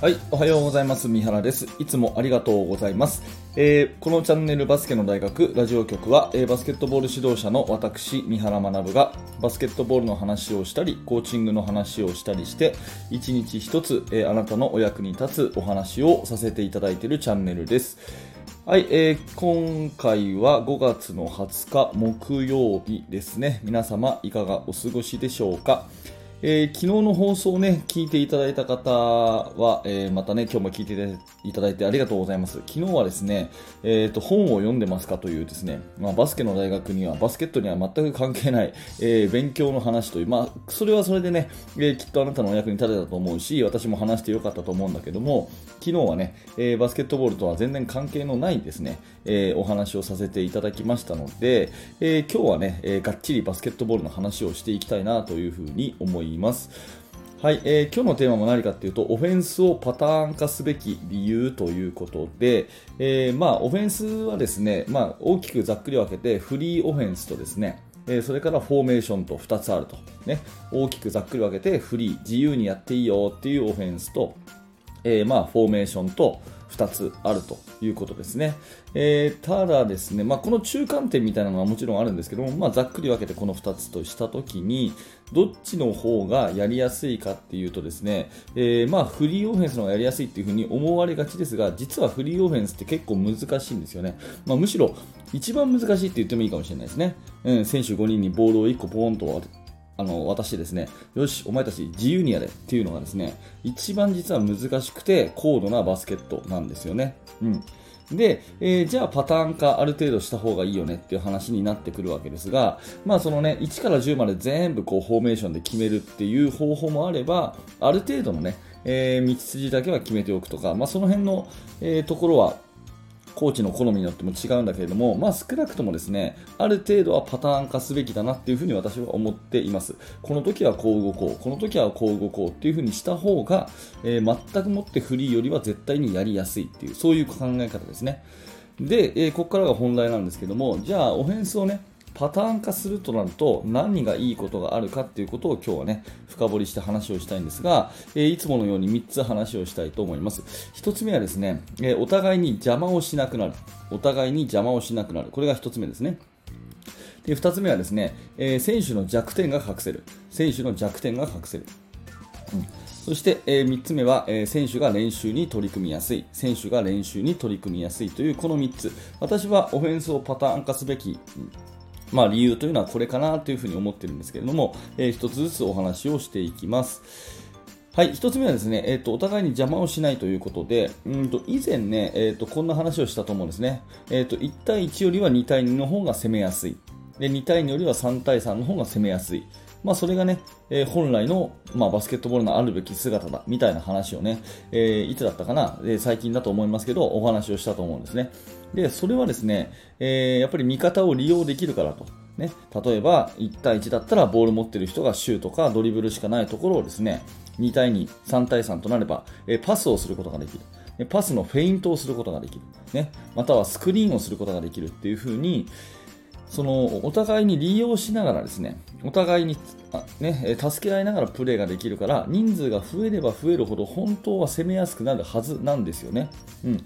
はい、おはようございます。三原です。いつもありがとうございます。えー、このチャンネルバスケの大学ラジオ局は、えー、バスケットボール指導者の私、三原学がバスケットボールの話をしたり、コーチングの話をしたりして、一日一つ、えー、あなたのお役に立つお話をさせていただいているチャンネルです。はい、えー、今回は5月の20日木曜日ですね。皆様いかがお過ごしでしょうか？えー、昨日の放送をね、聞いていただいた方は、えー、またね、今日も聞いていただいてありがとうございます。昨日はですね、えーと、本を読んでますかというですね、まあ、バスケの大学には、バスケットには全く関係ない、えー、勉強の話という、まあ、それはそれでね、えきっとあなたのお役に立てたと思うし、私も話してよかったと思うんだけども、昨日はね、えバスケットボールとは全然関係のないですね、えお話をさせていただきましたので、え今日はね、えがっちりバスケットボールの話をしていきたいなというふうに思います。います。はい、えー、今日のテーマも何かっていうと、オフェンスをパターン化すべき理由ということで、えー、まあ、オフェンスはですね、まあ、大きくざっくり分けて、フリーオフェンスとですね、えそれからフォーメーションと2つあると、ね、大きくざっくり分けて、フリー、自由にやっていいよっていうオフェンスと、えー、まあ、フォーメーションと、2つあるということですね。えー、ただですね、まあ、この中間点みたいなのはもちろんあるんですけども、まあ、ざっくり分けてこの2つとしたときに、どっちの方がやりやすいかっていうとですね、えー、まあフリーオフェンスの方がやりやすいっていうふうに思われがちですが、実はフリーオフェンスって結構難しいんですよね。まあ、むしろ一番難しいって言ってもいいかもしれないですね。うん、選手5人にボールを1個ポーンとあの私ですね、よし、お前たち自由にやれっていうのがですね、一番実は難しくて高度なバスケットなんですよね。うん。で、えー、じゃあパターン化ある程度した方がいいよねっていう話になってくるわけですが、まあそのね、1から10まで全部こうフォーメーションで決めるっていう方法もあれば、ある程度のね、えー、道筋だけは決めておくとか、まあその辺の、えー、ところはコーチの好みによっても違うんだけれども、まあ、少なくともですねある程度はパターン化すべきだなっていうふうに私は思っています。この時はこう動こう、この時はこう動こうっていうふうにした方が、えー、全くもってフリーよりは絶対にやりやすいっていうそういう考え方ですね。で、えー、ここからが本題なんですけども、じゃあオフェンスをねパターン化するとなると何がいいことがあるかっていうことを今日はね深掘りして話をしたいんですが、えー、いつものように3つ話をしたいと思います。1つ目はですね、えー、お互いに邪魔をしなくなる。お互いに邪魔をしなくなる。これが1つ目ですね。で2つ目はですね、えー、選手の弱点が隠せる。選手の弱点が隠せる、うん。そして、えー、3つ目は、えー、選手が練習に取り組みやすい、選手が練習に取り組みやすいというこの3つ、私はオフェンスをパターン化すべき。まあ、理由というのはこれかなというふうに思ってるんですけれども、えー、一つずつお話をしていきます。はい、一つ目はですね、えーと、お互いに邪魔をしないということで、うんと以前ね、えーと、こんな話をしたと思うんですね、えーと、1対1よりは2対2の方が攻めやすい。で、2対2よりは3対3の方が攻めやすい、まあ、それがね、えー、本来の、まあ、バスケットボールのあるべき姿だみたいな話をね、えー、いつだったかな、え、最近だと思いますけど、お話をしたと思うんですね。で、それはですね、え、やっぱり味方を利用できるからと。ね、例えば1対1だったらボール持ってる人がシュートかドリブルしかないところをですね2対2、3対3となれば、えパスをすることができる。パスのフェイントをすることができる。ね、またはスクリーンをすることができるっていう風に、そのお互いに利用しながらですね、お互いにね、助け合いながらプレーができるから、人数が増えれば増えるほど本当は攻めやすくなるはずなんですよね。うん、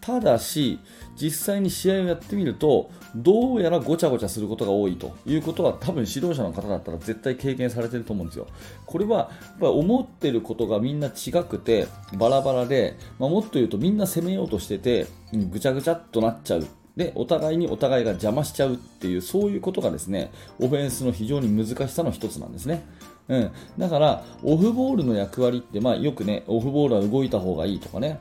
ただし、実際に試合をやってみると、どうやらごちゃごちゃすることが多いということは、多分指導者の方だったら絶対経験されてると思うんですよ。これは、やっぱり思ってることがみんな違くて、バラバラで、まあ、もっと言うとみんな攻めようとしてて、ぐちゃぐちゃっとなっちゃう。で、お互いにお互いが邪魔しちゃうっていう、そういうことがですね、オフェンスの非常に難しさの一つなんですね。うん。だから、オフボールの役割って、まあよくね、オフボールは動いた方がいいとかね、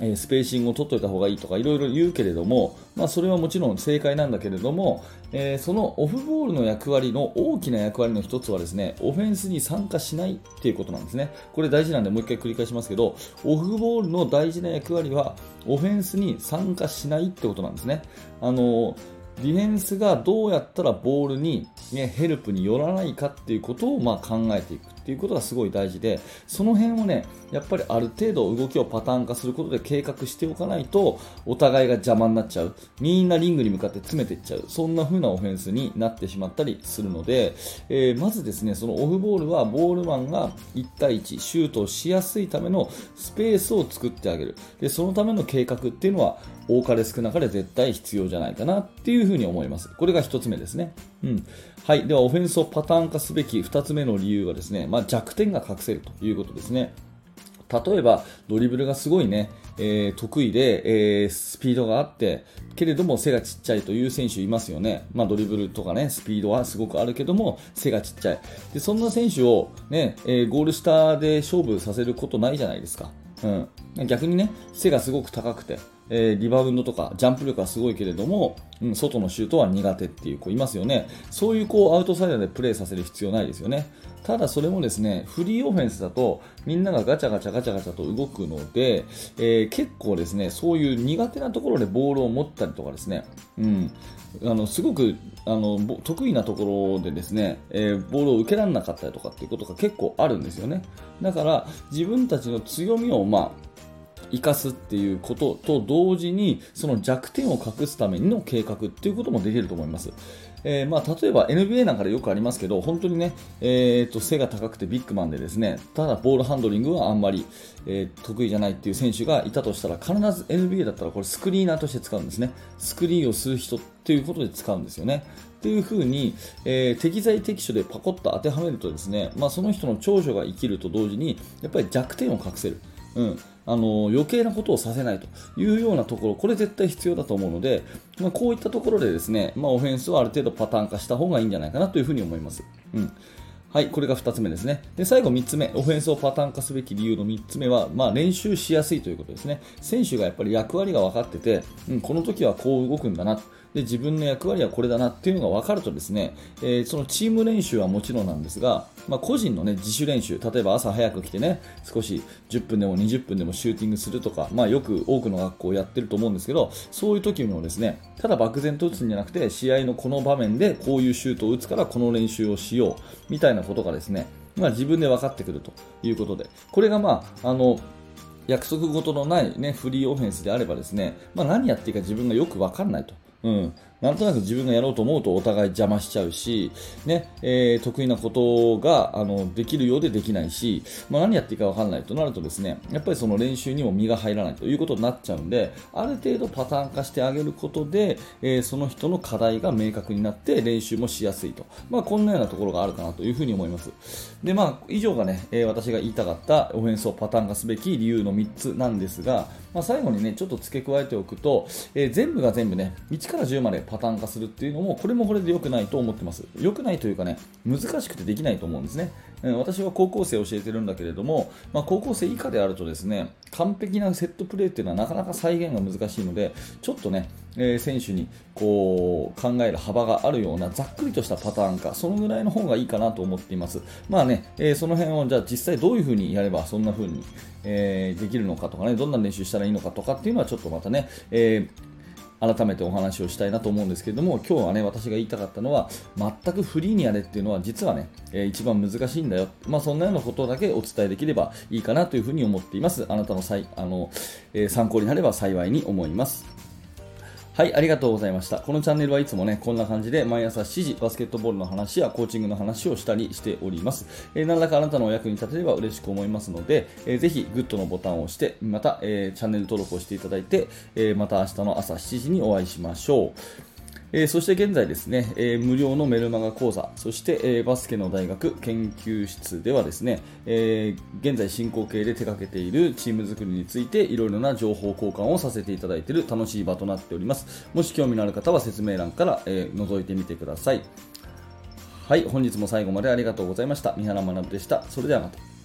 えスペーシングを取っておいた方がいいとかいろいろ言うけれども、まあ、それはもちろん正解なんだけれども、えー、そのオフボールの役割の大きな役割の一つはですねオフェンスに参加しないっていうことなんですね。これ大事なんでもう一回繰り返しますけどオフボールの大事な役割はオフェンスに参加しないってことなんですね。あのディフェンスがどうやったらボールに、ね、ヘルプによらないかっていうことをま考えていくっていうことがすごい大事でその辺をねやっぱりある程度動きをパターン化することで計画しておかないとお互いが邪魔になっちゃう。みんなリングに向かって詰めていっちゃう。そんな風なオフェンスになってしまったりするので、えー、まずですねそのオフボールはボールマンが1対1シュートをしやすいためのスペースを作ってあげる。でそのための計画っていうのは多かれ少なかれ絶対必要じゃないかなっていうふうに思います。これが1つ目ですね、うん、はい、ではオフェンスをパターン化すべき2つ目の理由はですね、まあ、弱点が隠せるということですね。例えばドリブルがすごいね、えー、得意で、えー、スピードがあってけれども背がちっちゃいという選手いますよね、まあ、ドリブルとかねスピードはすごくあるけども背がちっちゃい。でそんな選手をね、えー、ゴール下で勝負させることないじゃないですか、うん、逆にね背がすごく高くてえー、リバウンドとかジャンプ力はすごいけれども、うん、外のシュートは苦手っていう子いますよね。そういうこうアウトサイダーでプレーさせる必要ないですよね。ただそれもですね、フリーオフェンスだとみんながガチャガチャガチャガチャと動くので、えー、結構ですね、そういう苦手なところでボールを持ったりとかですね、うん、あのすごくあの得意なところでですね、えー、ボールを受けられなかったりとかっていうことが結構あるんですよね。だから自分たちの強みをまあ生かすっていうことと同時にその弱点を隠すための計画っていうこともできると思います。えー、まあ、例えば NBA なんかでよくありますけど本当にね、えー、と背が高くてビッグマンでですねただボールハンドリングはあんまり、えー、得意じゃないっていう選手がいたとしたら必ず NBA だったらこれスクリーナーとして使うんですねスクリーンをする人っていうことで使うんですよねっていう風に、えー、適材適所でパコッと当てはめるとですね、まあ、その人の長所が生きると同時にやっぱり弱点を隠せる。うんあの余計なことをさせないというようなところ、これ絶対必要だと思うので、まあ、こういったところでですね、まあ、オフェンスはある程度パターン化した方がいいんじゃないかなというふうに思います。うんはい、これが2つ目ですね。で、最後3つ目、オフェンスをパターン化すべき理由の3つ目は、まあ、練習しやすいということですね。選手がやっぱり役割が分かってて、うん、この時はこう動くんだな。で自分の役割はこれだなっていうのが分かるとですね、えー、そのチーム練習はもちろんなんですが、まあ、個人の、ね、自主練習例えば朝早く来てね少し10分でも20分でもシューティングするとか、まあ、よく多くの学校やってると思うんですけどそういう時もですねただ漠然と打つんじゃなくて試合のこの場面でこういうシュートを打つからこの練習をしようみたいなことがですね、まあ、自分で分かってくるということでこれがまああの約束事のない、ね、フリーオフェンスであればですね、まあ、何やっていいか自分がよく分かんないと。うん、なんとなく自分がやろうと思うとお互い邪魔しちゃうし、ねえー、得意なことがあのできるようでできないし、まあ、何やっていいか分からないとなるとですねやっぱりその練習にも身が入らないということになっちゃうんである程度パターン化してあげることで、えー、その人の課題が明確になって練習もしやすいと、まあ、こんなようなところがあるかなというふうに思います。で、まあ、以上がね、えー、私が言いたかったオフェンスをパターン化すべき理由の3つなんですが、まあ、最後にねちょっと付け加えておくと、えー、全部が全部ね1から10までパターン化するっていうのもこれもこれで良くないと思ってます。良くないというかね難しくてできないと思うんですね。私は高校生を教えてるんだけれども、まあ、高校生以下であるとですね完璧なセットプレーっていうのはなかなか再現が難しいのでちょっとね、えー、選手にこう考える幅があるようなざっくりとしたパターンかそのぐらいの方がいいかなと思っています。まあね、えー、その辺をじゃあ実際どういう風にやればそんな風に、えー、できるのかとかねどんな練習したらいいのかとかっていうのはちょっとまたね、えー改めてお話をしたいなと思うんですけれども今日はね私が言いたかったのは全くフリーにやれっていうのは実はね、えー、一番難しいんだよ、まあ、そんなようなことだけお伝えできればいいかなというふうに思っています。あなたのさいあの、えー、参考になれば幸いに思います。はい、ありがとうございました。このチャンネルはいつもね、こんな感じで毎朝7時バスケットボールの話やコーチングの話をしたりしております。えー、何らかあなたのお役に立てれば嬉しく思いますので、えー、ぜひグッドのボタンを押して、また、えー、チャンネル登録をしていただいて、えー、また明日の朝7時にお会いしましょう。えー、そして現在ですね、えー、無料のメルマガ講座、そして、えー、バスケの大学研究室ではですね、え現在進行形で手掛けているチーム作りについていろいろな情報交換をさせていただいている楽しい場となっております。もし興味のある方は説明欄から、え覗いてみてください。はい、本日も最後までありがとうございました。三原学でした。それではまた。